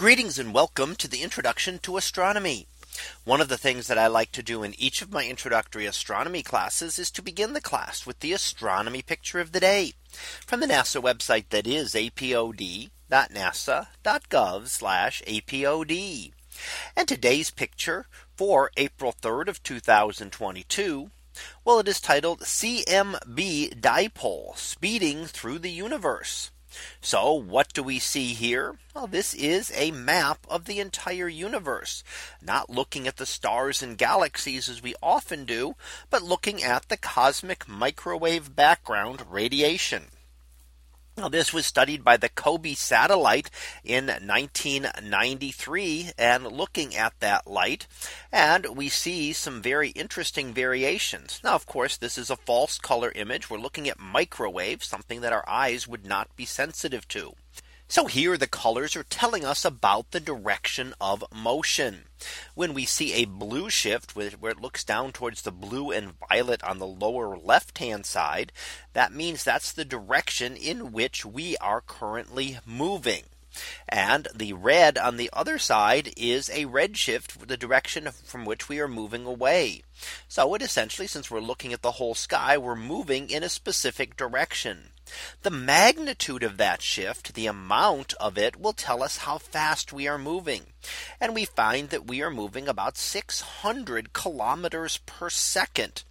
Greetings and welcome to the introduction to astronomy. One of the things that I like to do in each of my introductory astronomy classes is to begin the class with the astronomy picture of the day from the NASA website that is apod.nasa.gov apod. And today's picture for April 3rd of 2022. Well, it is titled CMB dipole speeding through the universe. So what do we see here? Well, this is a map of the entire universe, not looking at the stars and galaxies as we often do, but looking at the cosmic microwave background radiation. This was studied by the COBE satellite in 1993 and looking at that light and we see some very interesting variations. Now, of course, this is a false color image. We're looking at microwave, something that our eyes would not be sensitive to. So here the colors are telling us about the direction of motion. When we see a blue shift where it looks down towards the blue and violet on the lower left hand side, that means that's the direction in which we are currently moving. And the red on the other side is a red shift the direction from which we are moving away. So it essentially since we're looking at the whole sky, we're moving in a specific direction. The magnitude of that shift, the amount of it will tell us how fast we are moving. And we find that we are moving about 600 kilometers per second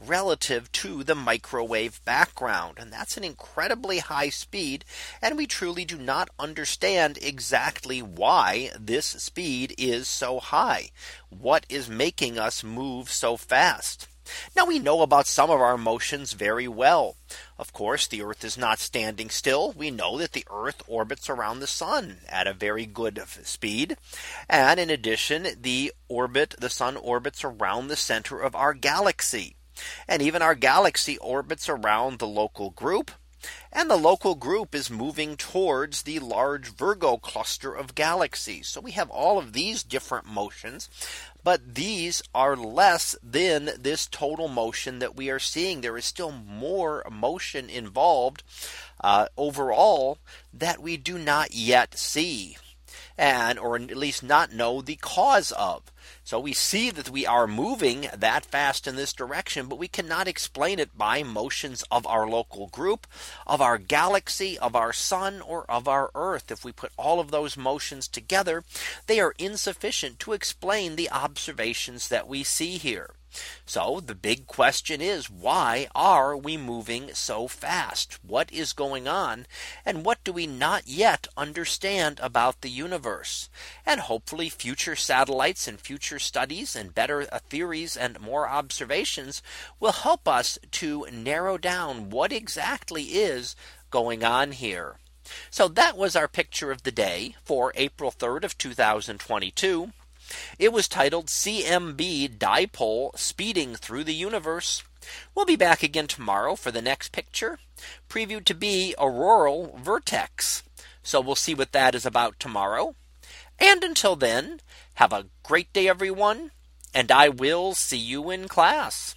relative to the microwave background. And that's an incredibly high speed. And we truly do not understand exactly why this speed is so high. What is making us move so fast? Now we know about some of our motions very well. Of course, the Earth is not standing still. We know that the Earth orbits around the sun at a very good speed. And in addition, the orbit, the sun orbits around the center of our galaxy. And even our galaxy orbits around the local group. And the local group is moving towards the large Virgo cluster of galaxies. So we have all of these different motions but these are less than this total motion that we are seeing. There is still more motion involved uh, overall that we do not yet see and or at least not know the cause of. So we see that we are moving that fast in this direction, but we cannot explain it by motions of our local group, of our galaxy, of our sun, or of our Earth. If we put all of those motions together, they are insufficient to explain the observations that we see here. So the big question is why are we moving so fast? What is going on? And what do we not yet understand about the universe? And hopefully future satellites and future studies and better uh, theories and more observations will help us to narrow down what exactly is going on here. So that was our picture of the day for April 3rd of 2022. It was titled CMB dipole speeding through the universe. We'll be back again tomorrow for the next picture previewed to be auroral vertex. So we'll see what that is about tomorrow. And until then, have a great day, everyone. And I will see you in class.